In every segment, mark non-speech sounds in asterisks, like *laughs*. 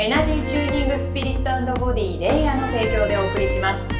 エナジーチューニングスピリットボディレイヤーの提供でお送りします。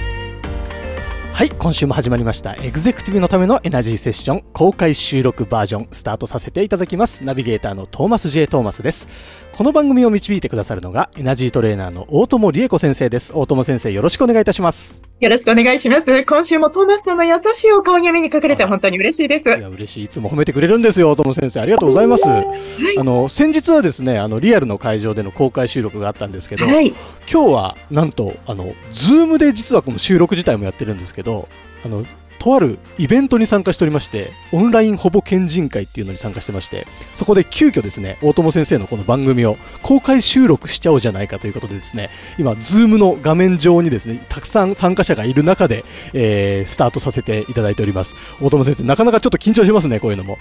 はい今週も始まりました。エグゼクティブのためのエナジーセッション公開収録バージョンスタートさせていただきます。ナビゲーターのトーマス J トーマスです。この番組を導いてくださるのがエナジートレーナーの大友理恵子先生です。大友先生よろしくお願いいたします。よろしくお願いします。今週もトーマスさんの優しいお顔に目にかかれて本当に嬉しいです。いや、嬉しい。いつも褒めてくれるんですよ、トム先生。ありがとうございます。はい、あの、先日はですね、あの、リアルの会場での公開収録があったんですけど、はい、今日は、なんと、あの、ズームで実はこの収録自体もやってるんですけど、あの、とあるイベントに参加しておりまして、オンラインほぼ県人会っていうのに参加してまして、そこで急遽ですね、大友先生のこの番組を公開収録しちゃおうじゃないかということでですね、今、ズームの画面上にですね、たくさん参加者がいる中で、えー、スタートさせていただいております。大友先生、なかなかちょっと緊張しますね、こういうのも。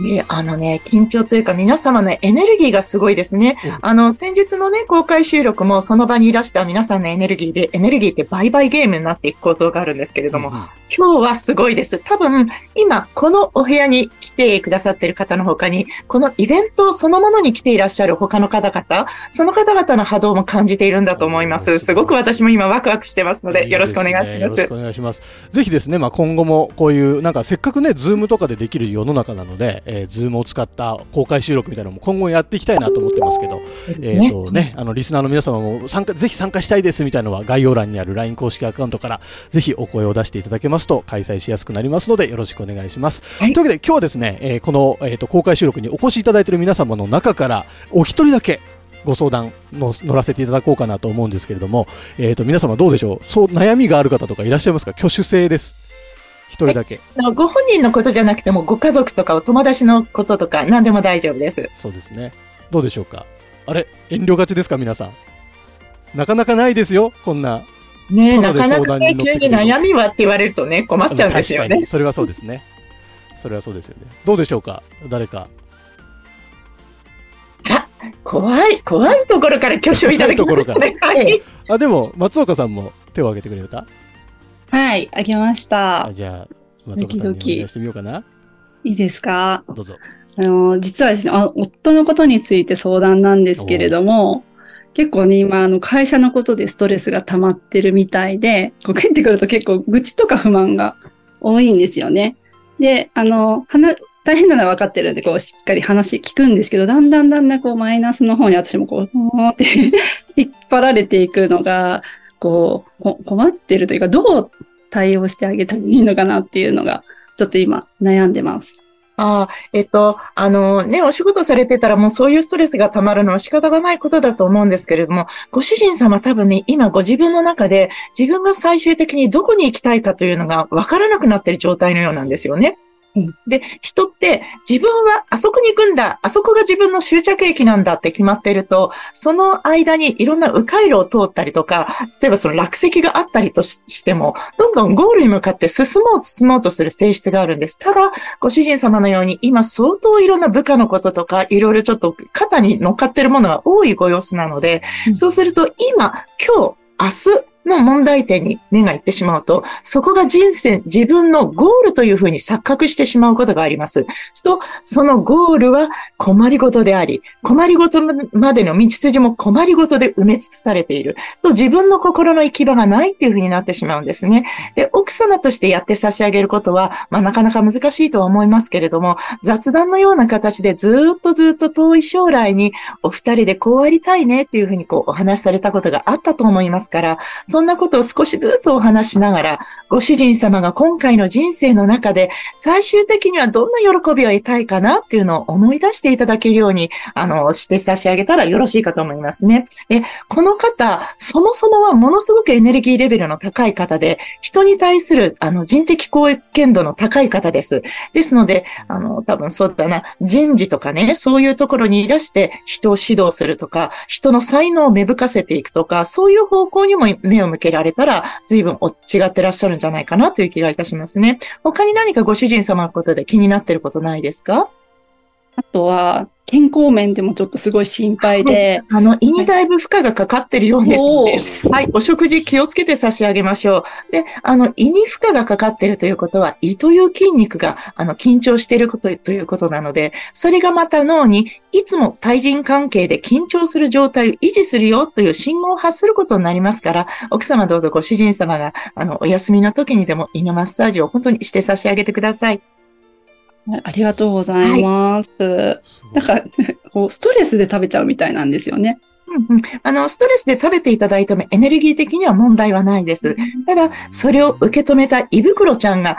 ね、あのね、緊張というか皆様のエネルギーがすごいですね。あの、先日のね、公開収録もその場にいらした皆さんのエネルギーで、エネルギーって売買ゲームになっていく構造があるんですけれども、うん、今日はすごいです。多分、今、このお部屋に来てくださっている方の他に、このイベントそのものに来ていらっしゃる他の方々、その方々の波動も感じているんだと思います。すごく私も今ワクワクしてますので、よろしくお願いします。よろしくお願いします。ぜひですね、まあ、今後もこういう、なんかせっかくね、ズームとかでできる世の中なので、えー、ズームを使った公開収録みたいなのも今後やっていきたいなと思ってますけど、ね、えっ、ー、とね、あのリスナーの皆様も参加ぜひ参加したいですみたいなのは概要欄にある LINE 公式アカウントからぜひお声を出していただけますと開催しやすくなりますのでよろしくお願いします。はい、というわけで今日はですね、えー、このえっ、ー、と公開収録にお越しいただいている皆様の中からお一人だけご相談の乗らせていただこうかなと思うんですけれども、えー、と皆様どうでしょう？そう悩みがある方とかいらっしゃいますか？挙手制です。一人だけ。ご本人のことじゃなくても、ご家族とかお友達のこととか、何でも大丈夫です。そうですね。どうでしょうか？あれ、遠慮がちですか、皆さん。なかなかないですよ、こんな。ねなかなかね、急に悩みはって言われるとね、困っちゃうんですよね。それはそうですね。それはそうですよね。どうでしょうか、誰か。あ、怖い、怖いところから挙手をいただきましたね。はい。あ、でも、松岡さんも手を挙げてくれた？はい、あげました。じゃあ、松岡さんにお願いしてみようかな。いいですか？どうぞ。あの、実はですねあ、夫のことについて相談なんですけれども、結構ね、今、あの、会社のことでストレスが溜まってるみたいで、こう帰ってくると結構愚痴とか不満が多いんですよね。で、あの、大変なのは分かってるんで、こう、しっかり話聞くんですけど、だんだんだんだんこう、マイナスの方に私もこう、ーって *laughs* 引っ張られていくのが、こう、困ってるというか、どう対応してあげたらいいのかなっていうのが、ちょっと今悩んでます。ああ、えっと、あのね、お仕事されてたらもうそういうストレスが溜まるのは仕方がないことだと思うんですけれども、ご主人様多分ね、今ご自分の中で自分が最終的にどこに行きたいかというのが分からなくなっている状態のようなんですよね。で、人って自分はあそこに行くんだ、あそこが自分の終着駅なんだって決まっていると、その間にいろんな迂回路を通ったりとか、例えばその落石があったりとしても、どんどんゴールに向かって進もう進もうとする性質があるんです。ただ、ご主人様のように今相当いろんな部下のこととか、いろいろちょっと肩に乗っかってるものが多いご様子なので、そうすると今、今日、明日、の問題点に目がいってしまうと、そこが人生、自分のゴールというふうに錯覚してしまうことがあります。と、そのゴールは困りごとであり、困りごとまでの道筋も困りごとで埋め尽くされている。と、自分の心の行き場がないっていうふうになってしまうんですね。で、奥様としてやって差し上げることは、まあ、なかなか難しいとは思いますけれども、雑談のような形でずっとずっと遠い将来に、お二人でこうありたいねっていうふうにこうお話しされたことがあったと思いますから、そんなことを少しずつお話しながら、ご主人様が今回の人生の中で、最終的にはどんな喜びを得たいかなっていうのを思い出していただけるように、あの、して差し上げたらよろしいかと思いますね。で、この方、そもそもはものすごくエネルギーレベルの高い方で、人に対する、あの、人的貢献度の高い方です。ですので、あの、多分そうだな、人事とかね、そういうところにいらして人を指導するとか、人の才能を芽吹かせていくとか、そういう方向にも目を向けられたら、随分違ってらっしゃるんじゃないかなという気がいたしますね。他に何かご主人様のことで気になってることないですか？あとは、健康面でもちょっとすごい心配で。はい、あの、胃にだいぶ負荷がかかってるようですので、はい、お食事気をつけて差し上げましょう。で、あの、胃に負荷がかかってるということは、胃という筋肉が、あの、緊張していることということなので、それがまた脳に、いつも対人関係で緊張する状態を維持するよという信号を発することになりますから、奥様どうぞご主人様が、あの、お休みの時にでも胃のマッサージを本当にして差し上げてください。ありがとうございます。はい、なんか、こう、ストレスで食べちゃうみたいなんですよね。うんうん、あの、ストレスで食べていただいてもエネルギー的には問題はないです。ただ、それを受け止めた胃袋ちゃんが、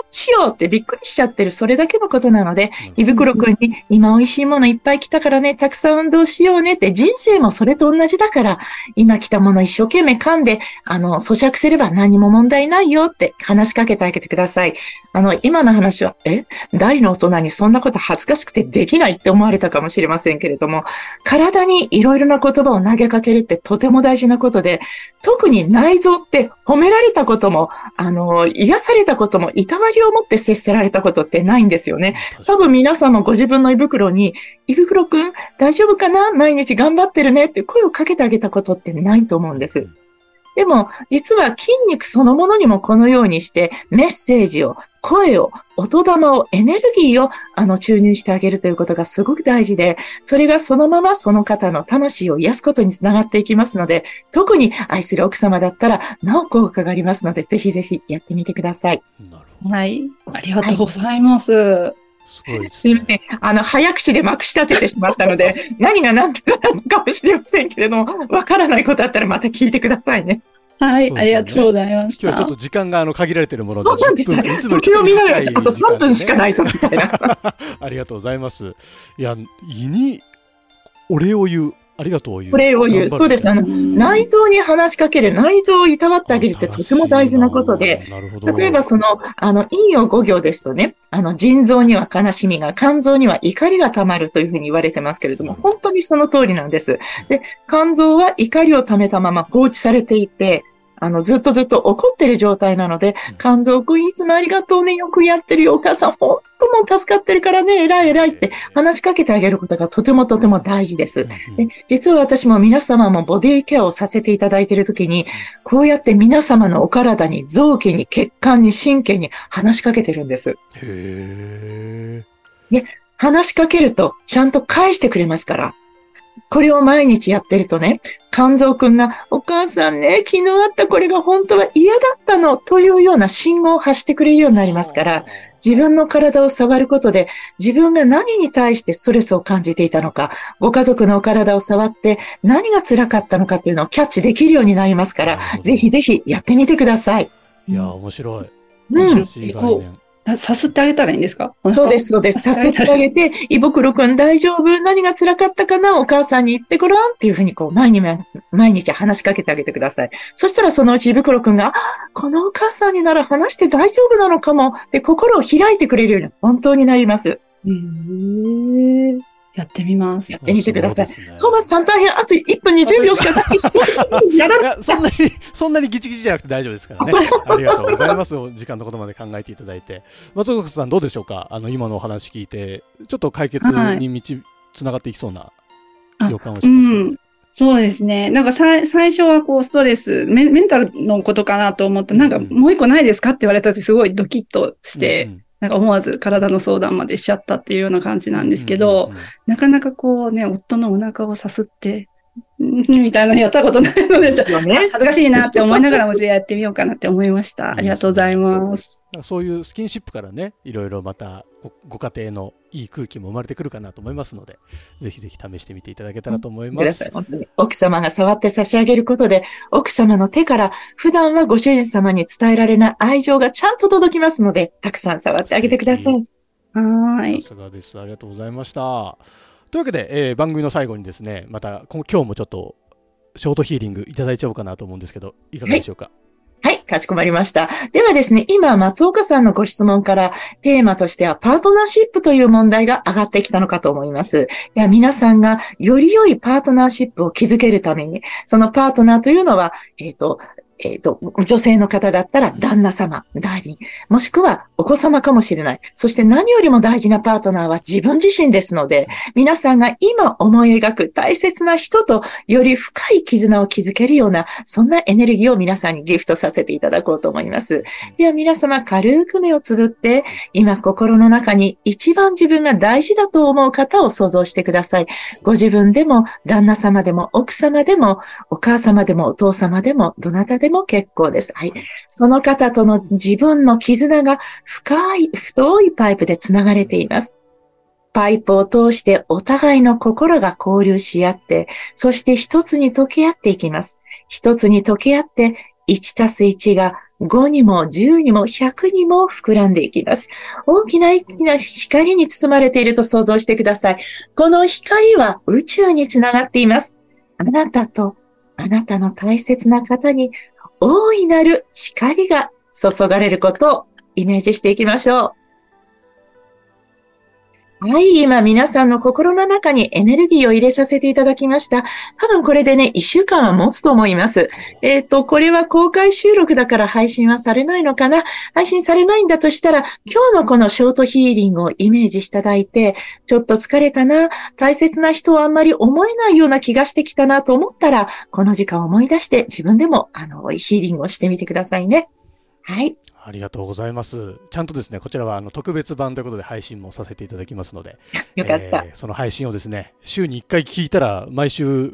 どうしようってびっくりしちゃってる、それだけのことなので、胃袋くんに、今美味しいものいっぱい来たからね、たくさん運動しようねって、人生もそれと同じだから、今来たもの一生懸命噛んで、あの、咀嚼すれば何も問題ないよって話しかけてあげてください。あの、今の話は、え？大の大人にそんなこと恥ずかしくてできないって思われたかもしれませんけれども、体にいろいろな言葉を投げかけるってとても大事なことで、特に内臓って褒められたことも、あの、癒されたことも、いたわりを持って接せられたことってないんですよね。多分皆さんもご自分の胃袋に、胃袋くん大丈夫かな？毎日頑張ってるねって声をかけてあげたことってないと思うんです。でも、実は筋肉そのものにもこのようにしてメッセージを、声を、音玉を、エネルギーをあの注入してあげるということがすごく大事で、それがそのままその方の魂を癒すことにつながっていきますので、特に愛する奥様だったら、なお効果がありますので、ぜひぜひやってみてください。はい。ありがとうございます。はいすごいです、ね、すいません。あの、早口でまくし立ててしまったので、*laughs* 何が何だったのかもしれませんけれども、わからないことあったらまた聞いてくださいね。はい、ね、ありがとうございました。今日はちょっと時間があの限られているもので、そうですね。時を見ながら、あと3分しかないぞみたいな。*laughs* ありがとうございます。いや、胃にお礼を言う。ありがとうお礼を言う。そうです。あの、内臓に話しかける、内臓をいたわってあげるってとても大事なことで、例えばその、あの、陰陽五行ですとね、あの、腎臓には悲しみが、肝臓には怒りが溜まるというふうに言われてますけれども、本当にその通りなんです。で、肝臓は怒りを溜めたまま放置されていて、あの、ずっとずっと怒ってる状態なので、肝臓くんいつもありがとうね、よくやってるよ、お母さん、ほんともう助かってるからね、偉い偉いって話しかけてあげることがとてもとても大事です。で実は私も皆様もボディケアをさせていただいているときに、こうやって皆様のお体に、臓器に、血管に、神経に話しかけてるんです。へー。で、話しかけると、ちゃんと返してくれますから。これを毎日やってるとね、肝臓くんが、お母さんね、昨日あったこれが本当は嫌だったのというような信号を発してくれるようになりますから、自分の体を触ることで、自分が何に対してストレスを感じていたのか、ご家族のお体を触って何が辛かったのかというのをキャッチできるようになりますから、ぜひぜひやってみてください。いや、面白い。うん。さすってあげたらいいんですか？そうです、そうです。さすってあげて、胃袋くん大丈夫？何が辛かったかな？お母さんに言ってごらんっていうふうにこう、毎日、毎日話しかけてあげてください。そしたらそのうち胃袋くんが、このお母さんになら話して大丈夫なのかも。で、心を開いてくれるように本当になります。へー。やってみます。やってみてください。ね、トーマスさん大変、あと1分20秒しかない。*laughs* やらそんなに、そんなにギチギチじゃなくて大丈夫ですからね。*laughs* ありがとうございます。時間のことまで考えていただいて。*laughs* 松岡さんどうでしょうか？あの、今のお話聞いて、ちょっと解決に道、つながっていきそうな予感をします、ね、うんそうですね。なんかさ最初はこうストレスメ、メンタルのことかなと思って、なんかもう一個ないですか？って言われた時すごいドキッとして、うんうんなんか思わず体の相談までしちゃったっていうような感じなんですけど、なかなかこうね、夫のお腹をさすって、*laughs* みたいなのやったことないので、ちょっと恥ずかしいなって思いながらも、じゃあやってみようかなって思いました。ありがとうございます。そういうスキンシップからね、いろいろまたご家庭のいい空気も生まれてくるかなと思いますので、ぜひぜひ試してみていただけたらと思います。奥様が触って差し上げることで、奥様の手から普段はご主人様に伝えられない愛情がちゃんと届きますので、たくさん触ってあげてください。はい。さすがです。ありがとうございました。というわけで、えー番組の最後にですね、また今日もちょっとショートヒーリングいただいちゃおうかなと思うんですけど、いかがでしょうか？はい、かしこまりました。ではですね、今、松岡さんのご質問から、テーマとしては、パートナーシップという問題が上がってきたのかと思います。では、皆さんが、より良いパートナーシップを築けるために、そのパートナーというのは、えっ、と、えっ、と、女性の方だったら旦那様、代理、もしくはお子様かもしれない。そして何よりも大事なパートナーは自分自身ですので、皆さんが今思い描く大切な人とより深い絆を築けるような、そんなエネルギーを皆さんにギフトさせていただこうと思います。では皆様軽く目をつぶって、今心の中に一番自分が大事だと思う方を想像してください。ご自分でも、旦那様でも、奥様でも、お母様でも、お父様でも、どなたでもも結構です。はい。その方との自分の絆が深い、太いパイプでつながれています。パイプを通してお互いの心が交流し合って、そして一つに溶け合っていきます。一つに溶け合って、1たす1が5にも10にも100にも膨らんでいきます。大きな大きな光に包まれていると想像してください。この光は宇宙につながっています。あなたとあなたの大切な方に大いなる光が注がれることをイメージしていきましょう。はい、今皆さんの心の中にエネルギーを入れさせていただきました。多分これでね、一週間は持つと思います。えっ、と、これは公開収録だから配信はされないのかな？配信されないんだとしたら、今日のこのショートヒーリングをイメージしていただいて、ちょっと疲れたな、大切な人をあんまり思えないような気がしてきたなと思ったら、この時間を思い出して自分でも、あの、ヒーリングをしてみてくださいね。はい。ありがとうございます。ちゃんとですね、こちらはあの特別版ということで配信もさせていただきますので、よかった。えーその配信をですね、週に1回聞いたら、毎週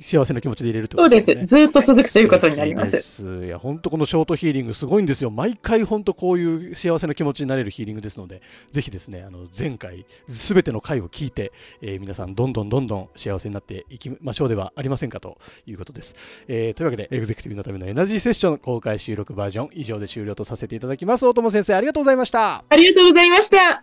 幸せな気持ちで入れるってこそうです。ずっと続くということになりますいや、本当このショートヒーリングすごいんですよ。毎回本当こういう幸せな気持ちになれるヒーリングですので、ぜひですね、あの前回すべての回を聞いて、えー皆さんどんどんどんどん幸せになっていきましょうではありませんかということです。えーというわけで、エグゼクティブのためのエナジーセッション公開収録バージョン以上で終了とさせていただきます。大友先生、ありがとうございました。ありがとうございました。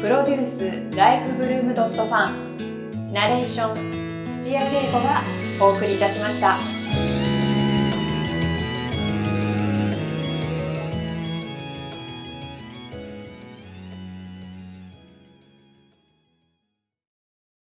プロデュースライフブルームドットファンナレーション土屋恵子がお送りいたしました。